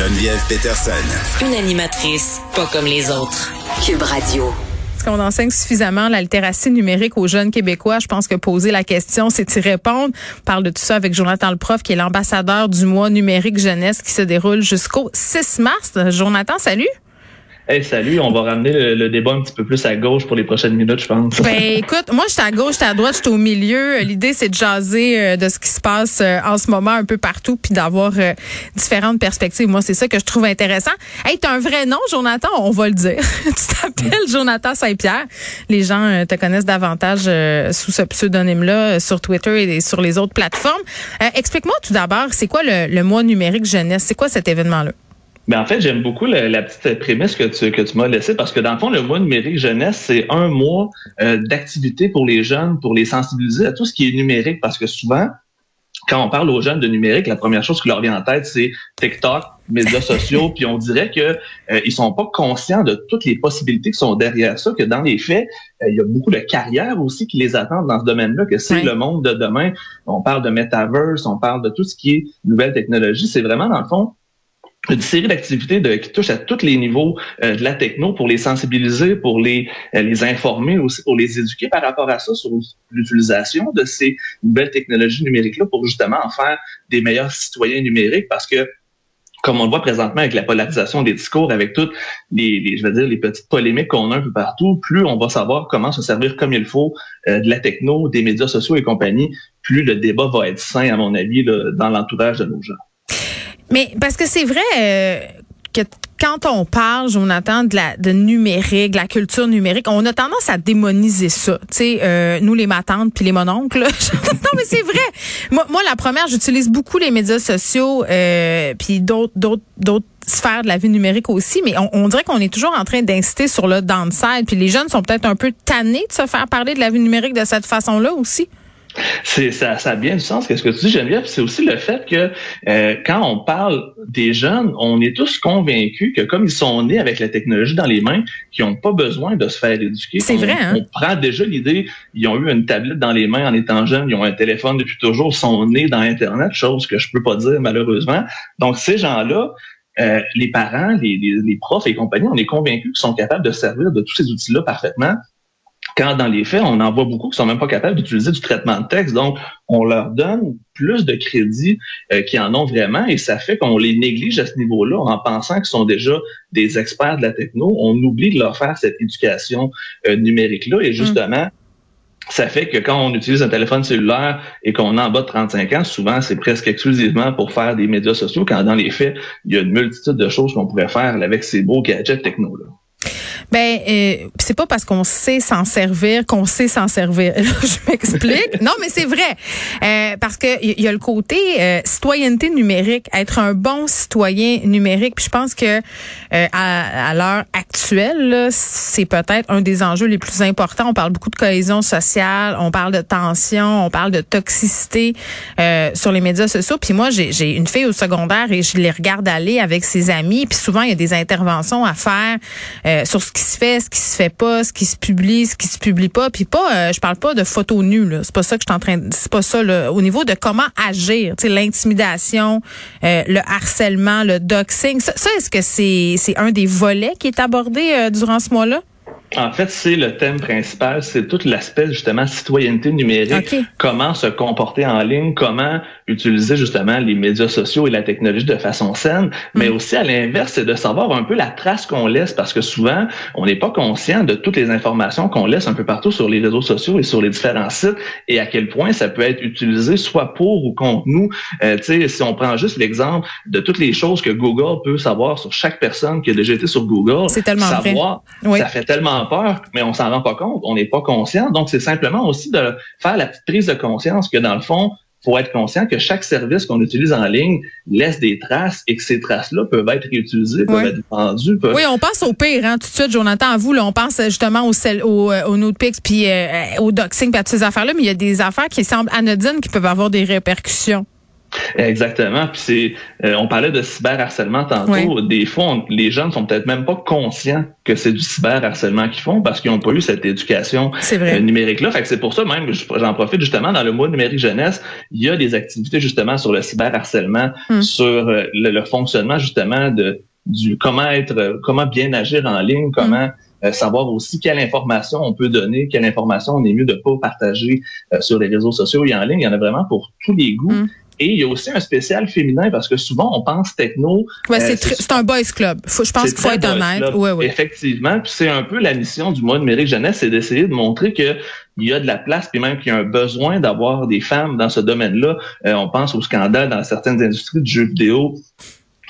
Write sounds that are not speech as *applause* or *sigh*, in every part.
Geneviève Peterson. Une animatrice pas comme les autres. Cube Radio. Est-ce qu'on enseigne suffisamment la littératie numérique aux jeunes Québécois? Je pense que poser la question, c'est y répondre. On parle de tout ça avec Jonathan Leprof, qui est l'ambassadeur du mois numérique jeunesse qui se déroule jusqu'au 6 mars. Jonathan, salut. Hey, salut, on va ramener le, débat un petit peu plus à gauche pour les prochaines minutes, je pense. Ben, écoute, moi, j'étais à gauche, j'étais à droite, j'étais au milieu. L'idée, c'est de jaser euh, de ce qui se passe euh, en ce moment un peu partout, puis d'avoir euh, différentes perspectives. Moi, c'est ça que je trouve intéressant. Hey, t'as un vrai nom, Jonathan, on va le dire. *laughs* tu t'appelles Jonathan Saint-Pierre. Les gens te connaissent davantage sous ce pseudonyme-là sur Twitter et sur les autres plateformes. Explique-moi tout d'abord, c'est quoi le, le mois numérique jeunesse? C'est quoi cet événement-là? Mais en fait, j'aime beaucoup la, petite prémisse que tu, que tu m'as laissée parce que dans le fond, le mois numérique jeunesse, c'est un mois euh, d'activité pour les jeunes, pour les sensibiliser à tout ce qui est numérique parce que souvent, quand on parle aux jeunes de numérique, la première chose qui leur vient en tête, c'est TikTok, médias sociaux, *laughs* puis on dirait que euh, ils sont pas conscients de toutes les possibilités qui sont derrière ça, que dans les faits, euh, il y a beaucoup de carrières aussi qui les attendent dans ce domaine-là, que c'est le monde de demain. On parle de metaverse, on parle de tout ce qui est nouvelle technologie. C'est vraiment, dans le fond, une série d'activités qui touchent à tous les niveaux euh, de la techno pour les sensibiliser, pour les, euh, les informer aussi, pour les éduquer par rapport à ça sur l'utilisation de ces nouvelles technologies numériques-là pour justement en faire des meilleurs citoyens numériques parce que comme on le voit présentement avec la polarisation des discours, avec toutes les, je veux dire, les petites polémiques qu'on a un peu partout, plus on va savoir comment se servir comme il faut euh, de la techno, des médias sociaux et compagnie, plus le débat va être sain, à mon avis, dans l'entourage de nos gens. Mais parce que c'est vrai euh, que quand on parle, Jonathan, de la de numérique, de la culture numérique, on a tendance à démoniser ça. Tu sais, euh, nous les matantes puis les mononcles. *laughs* non, mais c'est vrai. Moi, moi, la première, j'utilise beaucoup les médias sociaux, euh, puis d'autres, d'autres, d'autres sphères de la vie numérique aussi, mais on, on dirait qu'on est toujours en train d'inciter sur le downside. Puis les jeunes sont peut-être un peu tannés de se faire parler de la vie numérique de cette façon-là aussi. C'est ça, ça a bien du sens. Qu'est-ce que tu dis, Geneviève C'est aussi le fait que euh, quand on parle des jeunes, on est tous convaincus que comme ils sont nés avec la technologie dans les mains, qu'ils n'ont pas besoin de se faire éduquer. C'est vrai. Hein? On prend déjà l'idée. Ils ont eu une tablette dans les mains en étant jeunes. Ils ont un téléphone depuis toujours. Sont nés dans Internet, chose que je peux pas dire malheureusement. Donc ces gens-là. Euh, les parents, les, les, les profs et compagnie, on est convaincus qu'ils sont capables de servir de tous ces outils-là parfaitement quand dans les faits, on en voit beaucoup qui sont même pas capables d'utiliser du traitement de texte. Donc, on leur donne plus de crédit euh, qu'ils en ont vraiment et ça fait qu'on les néglige à ce niveau-là en pensant qu'ils sont déjà des experts de la techno. On oublie de leur faire cette éducation euh, numérique-là et justement, ça fait que quand on utilise un téléphone cellulaire et qu'on a en bas de 35 ans, souvent c'est presque exclusivement pour faire des médias sociaux, quand dans les faits, il y a une multitude de choses qu'on pourrait faire avec ces beaux gadgets techno-là. Ben, euh, c'est pas parce qu'on sait s'en servir qu'on sait s'en servir. *laughs* je m'explique. non, mais c'est vrai. Euh, parce que il y, a le côté euh, citoyenneté numérique, être un bon citoyen numérique. Puis je pense que euh, à, à l'heure actuelle, c'est peut-être un des enjeux les plus importants. On parle beaucoup de cohésion sociale, on parle de tension, on parle de toxicité euh, sur les médias sociaux. Puis moi, j'ai une fille au secondaire et je les regarde aller avec ses amis. Puis souvent, il y a des interventions à faire sur ce qui se fait, ce qui se fait pas, ce qui se publie, ce qui se publie pas. Puis pas, euh, je parle pas de photos nues. Là. C'est pas ça que je suis en train. C'est pas ça. Là. Au niveau de comment agir, tu sais, l'intimidation, euh, le harcèlement, le doxing. Ça, est-ce que c'est c'est un des volets qui est abordé euh, durant ce mois-là? En fait, c'est le thème principal, c'est tout l'aspect justement citoyenneté numérique, comment se comporter en ligne, comment utiliser justement les médias sociaux et la technologie de façon saine, mais mm. aussi à l'inverse, c'est de savoir un peu la trace qu'on laisse parce que souvent, on n'est pas conscient de toutes les informations qu'on laisse un peu partout sur les réseaux sociaux et sur les différents sites et à quel point ça peut être utilisé soit pour ou contre nous. Euh, tu sais, si on prend juste l'exemple de toutes les choses que Google peut savoir sur chaque personne qui a déjà été sur Google, c'est tellement savoir, ça fait tellement peur, mais on s'en rend pas compte, on n'est pas conscient. Donc, c'est simplement aussi de faire la petite prise de conscience que dans le fond, faut être conscient que chaque service qu'on utilise en ligne laisse des traces et que ces traces-là peuvent être réutilisées, peuvent être vendues. Oui, on pense au pire, hein, tout de suite, Jonathan, à vous, là, on pense justement au, au, euh, au Notepix puis euh, au doxing, puis à toutes ces affaires-là, mais il y a des affaires qui semblent anodines qui peuvent avoir des répercussions. Exactement. Puis c'est, euh, on parlait de cyberharcèlement tantôt. Des fois, les jeunes sont peut-être même pas conscients que c'est du cyberharcèlement qu'ils font parce qu'ils n'ont pas eu cette éducation euh, numérique-là. Fait que c'est pour ça même que j'en profite justement dans le mois numérique jeunesse, il y a des activités justement sur le cyberharcèlement, hmm. sur euh, le, fonctionnement justement de du comment être, comment bien agir en ligne, comment hmm. savoir aussi quelle information on peut donner, quelle information on est mieux de pas partager sur les réseaux sociaux et en ligne. Il y en a vraiment pour tous les goûts. Hmm. Et il y a aussi un spécial féminin parce que souvent on pense techno. Ouais, euh, c'est un boys club. Faut, je pense qu'il faut être honnête. Ouais, ouais. Effectivement, puis c'est un peu la mission du mois numérique jeunesse, c'est d'essayer de montrer que il y a de la place, puis même qu'il y a un besoin d'avoir des femmes dans ce domaine-là. Euh, on pense au scandale dans certaines industries du jeu vidéo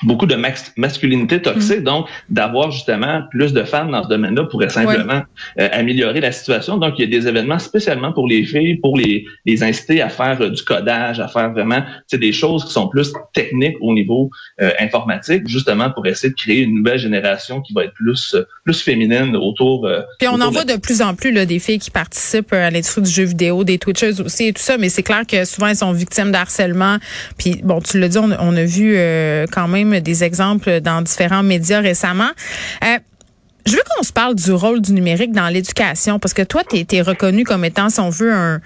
beaucoup de masculinité toxique. Mm. Donc, d'avoir justement plus de femmes dans ce domaine-là pourrait simplement euh, améliorer la situation. Donc, il y a des événements spécialement pour les filles, pour les, les inciter à faire euh, du codage, à faire vraiment des choses qui sont plus techniques au niveau euh, informatique, justement pour essayer de créer une nouvelle génération qui va être plus plus féminine autour. Puis on en voit de plus en plus là, des filles qui participent à l'industrie du jeu vidéo, des Twitchers aussi et tout ça, mais c'est clair que souvent elles sont victimes d'harcèlement. Puis bon, tu l'as dit, on, on, a vu quand même des exemples dans différents médias récemment. Euh, je veux qu'on se parle du rôle du numérique dans l'éducation, parce que toi, tu es, reconnu comme étant, si on veut, un,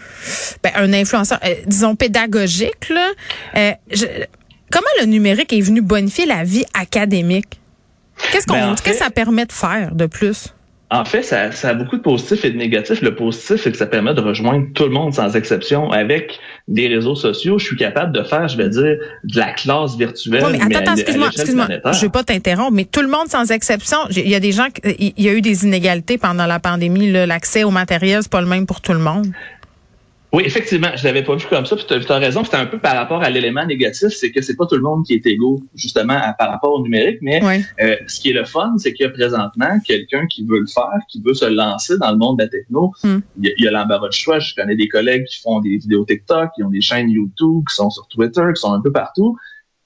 ben, un influenceur, euh, disons, pédagogique. Là. Euh, comment le numérique est venu bonifier la vie académique? Qu'est-ce qu'on, ben, qu'est-ce que ça permet de faire de plus? En fait, ça, ça, a beaucoup de positifs et de négatifs. Le positif, c'est que ça permet de rejoindre tout le monde sans exception. Avec des réseaux sociaux, je suis capable de faire, je vais dire, de la classe virtuelle. mais attends, attends excuse-moi, excuse-moi. Je vais pas t'interrompre, mais tout le monde sans exception. Il y a des gens, il y a eu des inégalités pendant la pandémie. L'accès au matériel, c'est pas le même pour tout le monde. Oui, effectivement, je l'avais pas vu comme ça. Puis tu as, raison, c'était un peu par rapport à l'élément négatif, c'est que c'est pas tout le monde qui est égaux justement par rapport au numérique. Mais euh, ce qui est le fun, c'est qu'il y a présentement quelqu'un qui veut le faire, qui veut se lancer dans le monde de la techno. Hmm. Il y a, l'embarras de choix. Je connais des collègues qui font des vidéos TikTok, qui ont des chaînes YouTube, qui sont sur Twitter, qui sont un peu partout.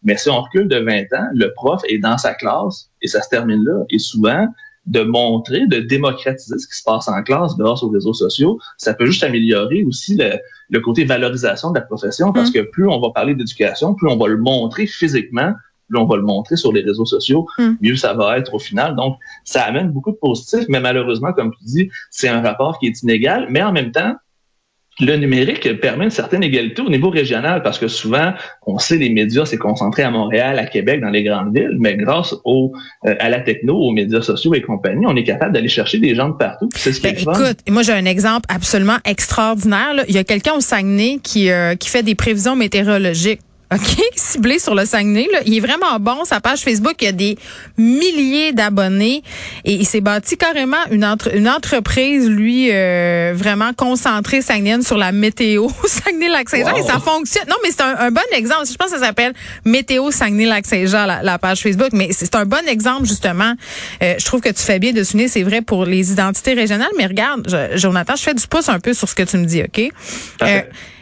Mais si on recule de 20 ans, le prof est dans sa classe et ça se termine là. Et souvent, de montrer, de démocratiser ce qui se passe en classe grâce aux réseaux sociaux, ça peut juste améliorer aussi le, côté valorisation de la profession parce mmh. que plus on va parler d'éducation, plus on va le montrer physiquement, plus on va le montrer sur les réseaux sociaux, mmh. mieux ça va être au final. Donc, ça amène beaucoup de positifs, mais malheureusement, comme tu dis, c'est un rapport qui est inégal, mais en même temps, le numérique permet une certaine égalité au niveau régional parce que souvent, on sait les médias c'est concentré à Montréal, à Québec, dans les grandes villes, mais grâce au euh, à la techno, aux médias sociaux et compagnie, on est capable d'aller chercher des gens de partout. C'est ce ben, écoute, moi j'ai un exemple absolument extraordinaire. Il y a quelqu'un au Saguenay qui euh, qui fait des prévisions météorologiques. OK, ciblé sur le Saguenay. Là. Il est vraiment bon. Sa page Facebook, il y a des milliers d'abonnés. Et il s'est bâti carrément une, entre, une entreprise, lui, euh, vraiment concentrée saguenaine sur la météo. *laughs* Saguenay-Lac-Saint-Jean. Et ça fonctionne. Non, mais c'est un, bon exemple. Je pense que ça s'appelle Météo Saguenay-Lac-Saint-Jean, la, page Facebook. Mais c'est un bon exemple, justement. Euh, je trouve que tu fais bien de souligner, c'est vrai pour les identités régionales. Mais regarde, Jonathan, je fais du pouce un peu sur ce que tu me dis, OK? Euh,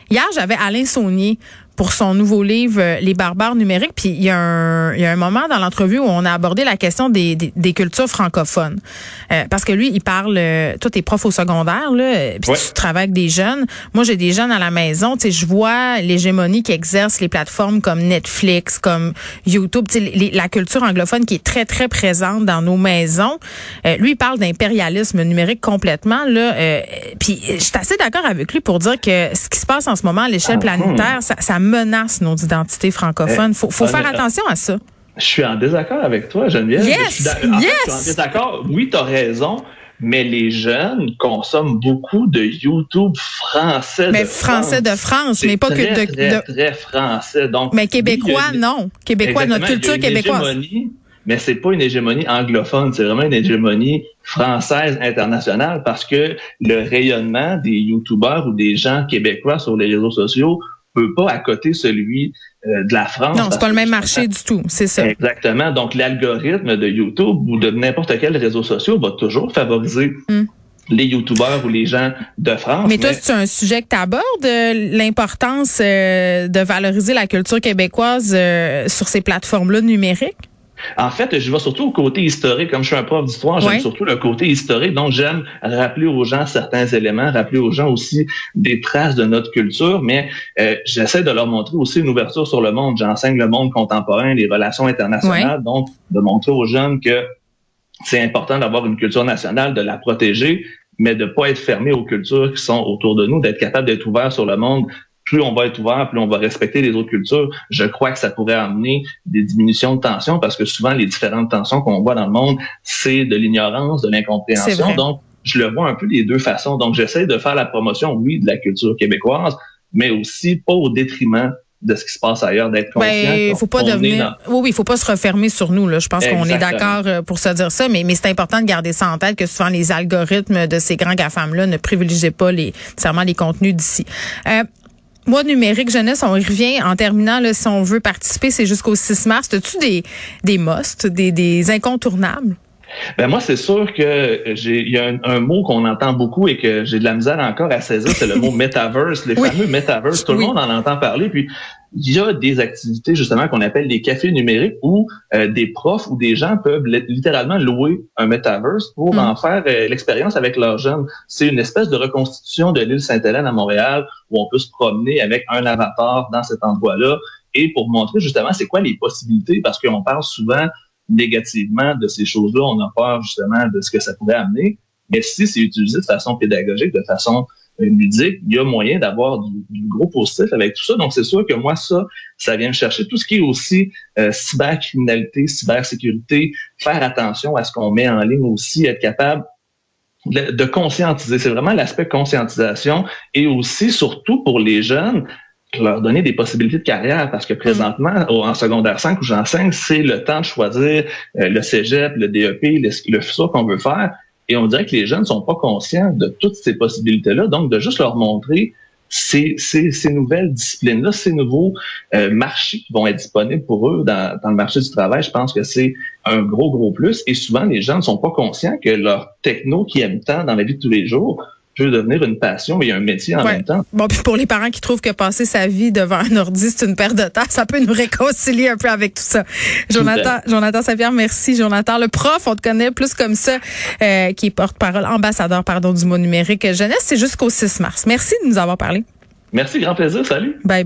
hier, j'avais Alain Saunier pour son nouveau livre euh, Les barbares numériques. Puis il y, a un, il y a un moment dans l'entrevue où on a abordé la question des, des, cultures francophones. Euh, parce que lui, il parle, euh, toi, t'es prof au secondaire, là, puis tu travailles avec des jeunes. Moi, j'ai des jeunes à la maison. Tu sais, je vois l'hégémonie qui exerce les plateformes comme Netflix, comme YouTube. Tu sais, la culture anglophone qui est très, très présente dans nos maisons. lui, il parle d'impérialisme numérique complètement. Là, puis je suis assez d'accord avec lui pour dire que ce qui se passe en ce moment à l'échelle ah, planétaire, ça, ça menace nos identités francophones. Faut, faut faire attention à ça. Je suis en désaccord avec toi, Geneviève. Yes, je suis, en yes. je suis en désaccord. Oui, tu as raison mais les jeunes consomment beaucoup de YouTube français. Mais français de France, mais pas que de, très, très français. Donc, mais québécois, non. Québécois, notre culture québécoise. Mais c'est pas une hégémonie anglophone, c'est vraiment une hégémonie française internationale parce que le rayonnement des YouTubeurs ou des gens québécois sur les réseaux sociaux peut pas à côté celui euh, de la France. Non, c'est pas le même marché du tout, c'est ça. Exactement. Donc l'algorithme de YouTube ou de n'importe quel réseau social va toujours favoriser hmm. les YouTubeurs ou les gens de France. Mais toi, c'est un sujet que tu abordes, euh, l'importance euh, de valoriser la culture québécoise sur ces plateformes-là numériques? En fait, je vais surtout au côté historique. Comme je suis un prof d'histoire, j'aime surtout le côté historique. Donc, j'aime rappeler aux gens certains éléments, rappeler aux gens aussi des traces de notre culture, mais euh, j'essaie de leur montrer aussi une ouverture sur le monde. J'enseigne le monde contemporain, les relations internationales, donc de montrer aux jeunes que c'est important d'avoir une culture nationale, de la protéger, mais de pas être fermé aux cultures qui sont autour de nous, d'être capable d'être ouvert sur le monde, plus on va être ouvert, plus on va respecter les autres cultures, je crois que ça pourrait amener des diminutions de tension parce que souvent les différentes tensions qu'on voit dans le monde, c'est de l'ignorance, de l'incompréhension. Donc, je le vois un peu des deux façons. Donc, j'essaie de faire la promotion, oui, de la culture québécoise, mais aussi pas au détriment de ce qui se passe ailleurs, d'être conscient. Ben, faut pas devenir. Oui, oui, il faut pas se refermer sur nous. Là. Je pense qu'on est d'accord euh, pour se dire ça, mais, mais c'est important de garder ça en tête que souvent les algorithmes de ces grands GAFAM là ne privilégient pas les nécessairement les contenus d'ici. Euh, moi, numérique jeunesse, on y revient en terminant, là, si on veut participer, c'est jusqu'au 6 mars. As-tu des, des musts, des, des incontournables? Ben moi, c'est sûr que j'ai il y a un, mot qu'on entend beaucoup et que j'ai de la misère encore à saisir, c'est le mot *laughs* metaverse, les fameux metaverse. Tout le monde en entend parler. Puis il y a des activités justement qu'on appelle des cafés numériques où euh, des profs ou des gens peuvent littéralement louer un metaverse pour mm. en faire euh, l'expérience avec leurs jeunes. C'est une espèce de reconstitution de l'île Sainte-Hélène à Montréal où on peut se promener avec un avatar dans cet endroit-là et pour montrer justement c'est quoi les possibilités parce qu'on parle souvent négativement de ces choses-là, on a peur justement de ce que ça pourrait amener. Mais si c'est utilisé de façon pédagogique, de façon ludique, il y a moyen d'avoir du, gros positif avec tout ça. Donc, c'est sûr que moi, ça, ça vient me chercher. Tout ce qui est aussi euh, cybercriminalité, cybersécurité, faire attention à ce qu'on met en ligne aussi, être capable de, conscientiser. C'est vraiment l'aspect conscientisation et aussi, surtout pour les jeunes, leur donner des possibilités de carrière parce que présentement, mm. en secondaire 5 où j'enseigne, c'est le temps de choisir euh, le cégep, le DEP, le, le futur qu'on veut faire. Et on dirait que les jeunes ne sont pas conscients de toutes ces possibilités-là. Donc, de juste leur montrer ces, ces, ces nouvelles disciplines-là, ces nouveaux euh, marchés qui vont être disponibles pour eux dans, dans le marché du travail, je pense que c'est un gros, gros plus. Et souvent, les gens ne sont pas conscients que leur techno qui aiment tant dans la vie de tous les jours peut devenir une passion et un métier en même temps. Bon, puis pour les parents qui trouvent que passer sa vie devant un ordi, c'est une perte de temps, ça peut nous réconcilier un peu avec tout ça. Jonathan, Jonathan Saint-Pierre, merci. Jonathan, le prof, on te connaît plus comme ça, euh, qui est porte-parole, ambassadeur, pardon, du mot numérique jeunesse. C'est jusqu'au 6 mars. Merci de nous avoir parlé. Merci, grand plaisir. Salut. Bye bye.